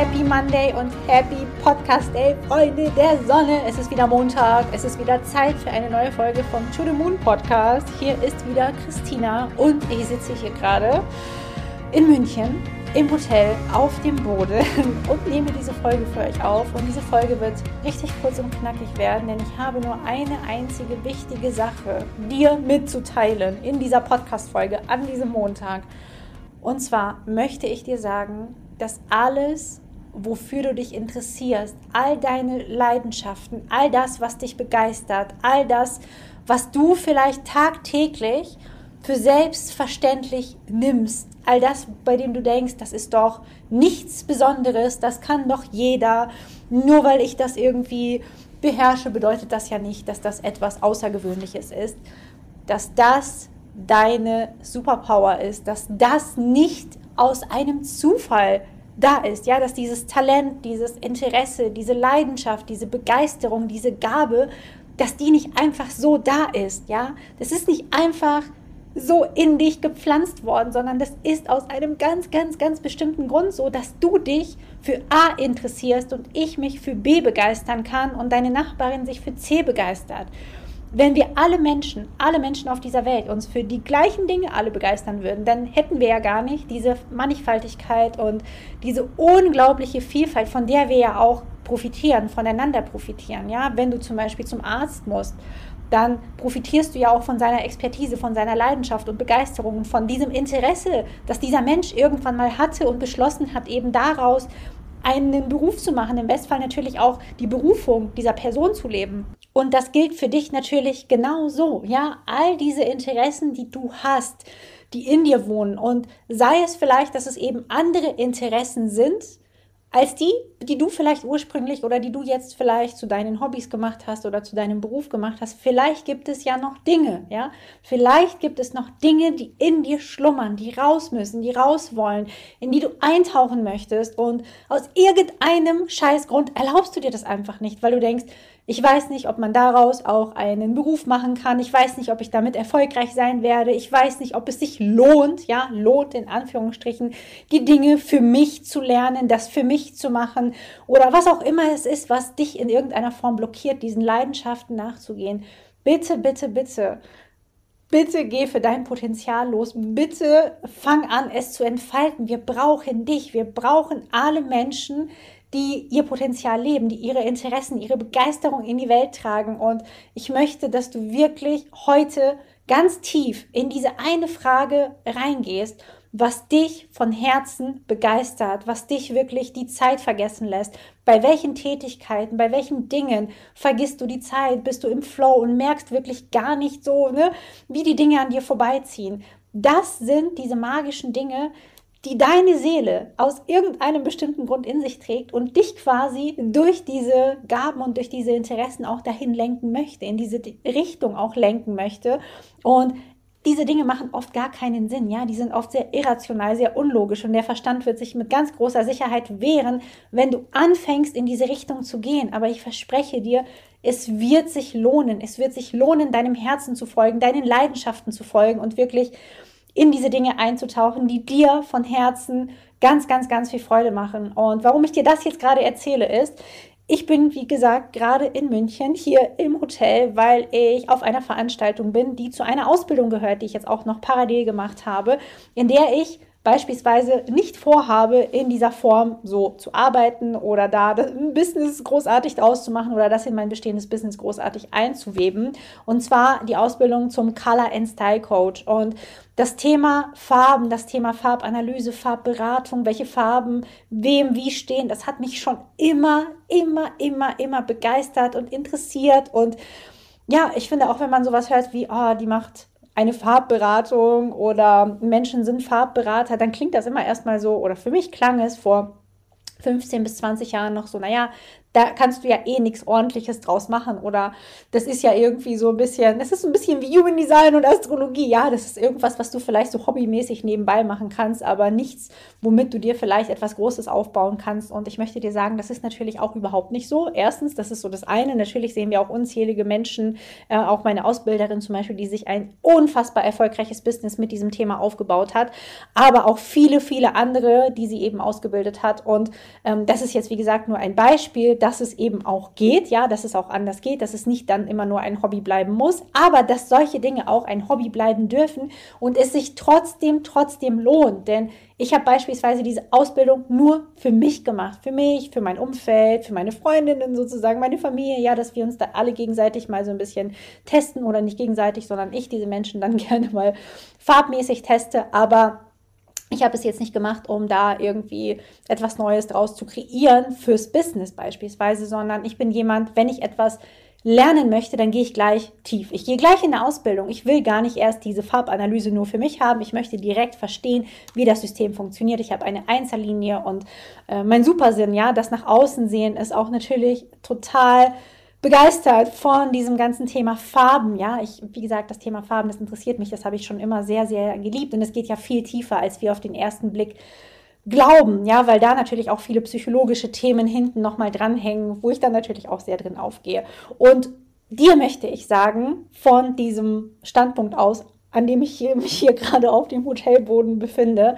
Happy Monday und Happy Podcast Day, Freunde der Sonne. Es ist wieder Montag, es ist wieder Zeit für eine neue Folge vom To the Moon Podcast. Hier ist wieder Christina und ich sitze hier gerade in München im Hotel auf dem Boden und nehme diese Folge für euch auf. Und diese Folge wird richtig kurz und knackig werden, denn ich habe nur eine einzige wichtige Sache dir mitzuteilen in dieser Podcast-Folge an diesem Montag. Und zwar möchte ich dir sagen, dass alles, wofür du dich interessierst, all deine Leidenschaften, all das, was dich begeistert, all das, was du vielleicht tagtäglich für selbstverständlich nimmst, all das, bei dem du denkst, das ist doch nichts Besonderes, das kann doch jeder, nur weil ich das irgendwie beherrsche, bedeutet das ja nicht, dass das etwas Außergewöhnliches ist, dass das deine Superpower ist, dass das nicht aus einem Zufall da ist, ja, dass dieses Talent, dieses Interesse, diese Leidenschaft, diese Begeisterung, diese Gabe, dass die nicht einfach so da ist, ja. Das ist nicht einfach so in dich gepflanzt worden, sondern das ist aus einem ganz, ganz, ganz bestimmten Grund so, dass du dich für A interessierst und ich mich für B begeistern kann und deine Nachbarin sich für C begeistert wenn wir alle Menschen, alle Menschen auf dieser Welt uns für die gleichen Dinge alle begeistern würden, dann hätten wir ja gar nicht diese Mannigfaltigkeit und diese unglaubliche Vielfalt, von der wir ja auch profitieren, voneinander profitieren. Ja, wenn du zum Beispiel zum Arzt musst, dann profitierst du ja auch von seiner Expertise, von seiner Leidenschaft und Begeisterung, von diesem Interesse, das dieser Mensch irgendwann mal hatte und beschlossen hat, eben daraus einen Beruf zu machen, im Bestfall natürlich auch die Berufung dieser Person zu leben. Und das gilt für dich natürlich genauso. Ja, all diese Interessen, die du hast, die in dir wohnen und sei es vielleicht, dass es eben andere Interessen sind, als die, die du vielleicht ursprünglich oder die du jetzt vielleicht zu deinen Hobbys gemacht hast oder zu deinem Beruf gemacht hast. Vielleicht gibt es ja noch Dinge, ja. Vielleicht gibt es noch Dinge, die in dir schlummern, die raus müssen, die raus wollen, in die du eintauchen möchtest und aus irgendeinem Scheißgrund erlaubst du dir das einfach nicht, weil du denkst, ich weiß nicht, ob man daraus auch einen Beruf machen kann. Ich weiß nicht, ob ich damit erfolgreich sein werde. Ich weiß nicht, ob es sich lohnt, ja, lohnt in Anführungsstrichen, die Dinge für mich zu lernen, das für mich zu machen oder was auch immer es ist, was dich in irgendeiner Form blockiert, diesen Leidenschaften nachzugehen. Bitte, bitte, bitte. Bitte geh für dein Potenzial los. Bitte fang an, es zu entfalten. Wir brauchen dich. Wir brauchen alle Menschen, die ihr Potenzial leben, die ihre Interessen, ihre Begeisterung in die Welt tragen. Und ich möchte, dass du wirklich heute ganz tief in diese eine Frage reingehst, was dich von Herzen begeistert, was dich wirklich die Zeit vergessen lässt. Bei welchen Tätigkeiten, bei welchen Dingen vergisst du die Zeit, bist du im Flow und merkst wirklich gar nicht so, ne, wie die Dinge an dir vorbeiziehen. Das sind diese magischen Dinge, die deine Seele aus irgendeinem bestimmten Grund in sich trägt und dich quasi durch diese Gaben und durch diese Interessen auch dahin lenken möchte, in diese Richtung auch lenken möchte. Und diese Dinge machen oft gar keinen Sinn, ja, die sind oft sehr irrational, sehr unlogisch und der Verstand wird sich mit ganz großer Sicherheit wehren, wenn du anfängst in diese Richtung zu gehen, aber ich verspreche dir, es wird sich lohnen, es wird sich lohnen, deinem Herzen zu folgen, deinen Leidenschaften zu folgen und wirklich in diese Dinge einzutauchen, die dir von Herzen ganz, ganz, ganz viel Freude machen. Und warum ich dir das jetzt gerade erzähle, ist, ich bin, wie gesagt, gerade in München hier im Hotel, weil ich auf einer Veranstaltung bin, die zu einer Ausbildung gehört, die ich jetzt auch noch parallel gemacht habe, in der ich beispielsweise nicht vorhabe, in dieser Form so zu arbeiten oder da ein Business großartig draus zu machen oder das in mein bestehendes Business großartig einzuweben. Und zwar die Ausbildung zum Color and Style Coach. Und das Thema Farben, das Thema Farbanalyse, Farbberatung, welche Farben wem wie stehen, das hat mich schon immer, immer, immer, immer begeistert und interessiert. Und ja, ich finde auch, wenn man sowas hört wie, oh, die macht eine Farbberatung oder Menschen sind Farbberater, dann klingt das immer erstmal so, oder für mich klang es vor 15 bis 20 Jahren noch so, naja, da kannst du ja eh nichts ordentliches draus machen oder das ist ja irgendwie so ein bisschen, das ist ein bisschen wie Human Design und Astrologie, ja, das ist irgendwas, was du vielleicht so hobbymäßig nebenbei machen kannst, aber nichts, womit du dir vielleicht etwas Großes aufbauen kannst. Und ich möchte dir sagen, das ist natürlich auch überhaupt nicht so. Erstens, das ist so das eine, natürlich sehen wir auch unzählige Menschen, äh, auch meine Ausbilderin zum Beispiel, die sich ein unfassbar erfolgreiches Business mit diesem Thema aufgebaut hat, aber auch viele, viele andere, die sie eben ausgebildet hat. Und ähm, das ist jetzt, wie gesagt, nur ein Beispiel, dass es eben auch geht, ja, dass es auch anders geht, dass es nicht dann immer nur ein Hobby bleiben muss, aber dass solche Dinge auch ein Hobby bleiben dürfen und es sich trotzdem, trotzdem lohnt. Denn ich habe beispielsweise diese Ausbildung nur für mich gemacht, für mich, für mein Umfeld, für meine Freundinnen sozusagen, meine Familie, ja, dass wir uns da alle gegenseitig mal so ein bisschen testen oder nicht gegenseitig, sondern ich diese Menschen dann gerne mal farbmäßig teste, aber ich habe es jetzt nicht gemacht, um da irgendwie etwas Neues draus zu kreieren fürs Business beispielsweise, sondern ich bin jemand, wenn ich etwas lernen möchte, dann gehe ich gleich tief. Ich gehe gleich in eine Ausbildung. Ich will gar nicht erst diese Farbanalyse nur für mich haben. Ich möchte direkt verstehen, wie das System funktioniert. Ich habe eine Einzellinie und äh, mein Supersinn, ja, das nach außen sehen ist auch natürlich total begeistert von diesem ganzen Thema Farben. Ja, ich, wie gesagt, das Thema Farben, das interessiert mich. Das habe ich schon immer sehr, sehr geliebt. Und es geht ja viel tiefer, als wir auf den ersten Blick glauben. Ja, weil da natürlich auch viele psychologische Themen hinten nochmal dranhängen, wo ich dann natürlich auch sehr drin aufgehe. Und dir möchte ich sagen, von diesem Standpunkt aus, an dem ich mich hier gerade auf dem Hotelboden befinde,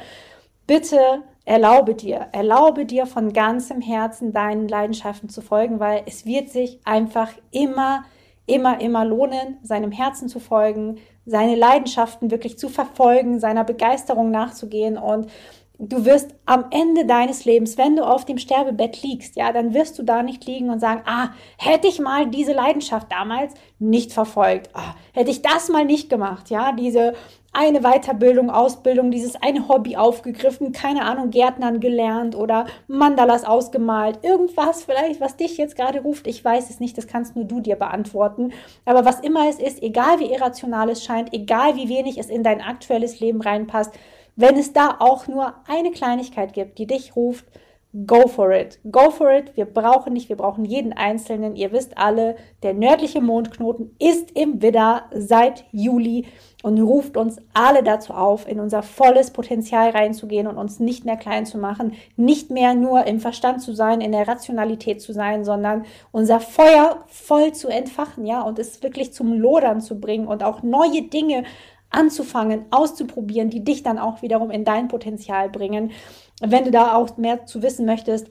bitte Erlaube dir, erlaube dir von ganzem Herzen deinen Leidenschaften zu folgen, weil es wird sich einfach immer, immer, immer lohnen, seinem Herzen zu folgen, seine Leidenschaften wirklich zu verfolgen, seiner Begeisterung nachzugehen. Und du wirst am Ende deines Lebens, wenn du auf dem Sterbebett liegst, ja, dann wirst du da nicht liegen und sagen, ah, hätte ich mal diese Leidenschaft damals nicht verfolgt, ah, hätte ich das mal nicht gemacht, ja, diese eine Weiterbildung, Ausbildung, dieses eine Hobby aufgegriffen, keine Ahnung, Gärtnern gelernt oder Mandalas ausgemalt, irgendwas vielleicht, was dich jetzt gerade ruft, ich weiß es nicht, das kannst nur du dir beantworten, aber was immer es ist, egal wie irrational es scheint, egal wie wenig es in dein aktuelles Leben reinpasst, wenn es da auch nur eine Kleinigkeit gibt, die dich ruft, go for it. Go for it. Wir brauchen nicht, wir brauchen jeden Einzelnen. Ihr wisst alle, der nördliche Mondknoten ist im Widder seit Juli und ruft uns alle dazu auf, in unser volles Potenzial reinzugehen und uns nicht mehr klein zu machen, nicht mehr nur im Verstand zu sein, in der Rationalität zu sein, sondern unser Feuer voll zu entfachen, ja, und es wirklich zum Lodern zu bringen und auch neue Dinge anzufangen, auszuprobieren, die dich dann auch wiederum in dein Potenzial bringen. Wenn du da auch mehr zu wissen möchtest,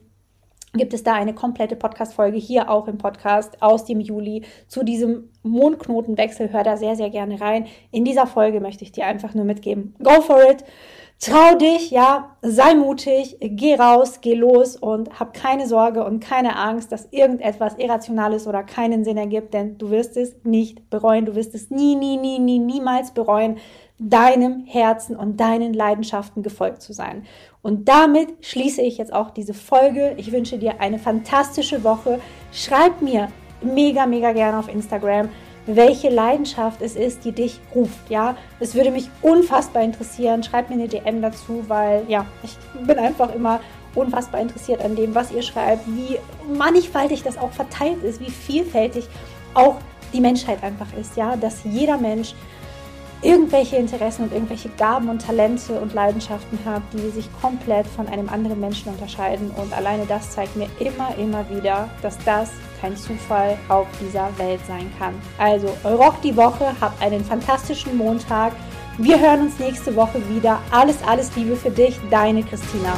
gibt es da eine komplette Podcast-Folge hier auch im Podcast aus dem Juli zu diesem Mondknotenwechsel. Hör da sehr, sehr gerne rein. In dieser Folge möchte ich dir einfach nur mitgeben. Go for it! Trau dich, ja, sei mutig, geh raus, geh los und hab keine Sorge und keine Angst, dass irgendetwas Irrationales oder keinen Sinn ergibt, denn du wirst es nicht bereuen. Du wirst es nie, nie, nie, nie, niemals bereuen, deinem Herzen und deinen Leidenschaften gefolgt zu sein. Und damit schließe ich jetzt auch diese Folge. Ich wünsche dir eine fantastische Woche. Schreib mir mega, mega gerne auf Instagram welche Leidenschaft es ist, die dich ruft. Ja, es würde mich unfassbar interessieren. Schreibt mir eine DM dazu, weil ja, ich bin einfach immer unfassbar interessiert an dem, was ihr schreibt, wie mannigfaltig das auch verteilt ist, wie vielfältig auch die Menschheit einfach ist. Ja, dass jeder Mensch irgendwelche Interessen und irgendwelche Gaben und Talente und Leidenschaften hat, die sich komplett von einem anderen Menschen unterscheiden. Und alleine das zeigt mir immer, immer wieder, dass das kein Zufall auf dieser Welt sein kann. Also, rock die Woche, habt einen fantastischen Montag. Wir hören uns nächste Woche wieder. Alles, alles Liebe für dich, deine Christina.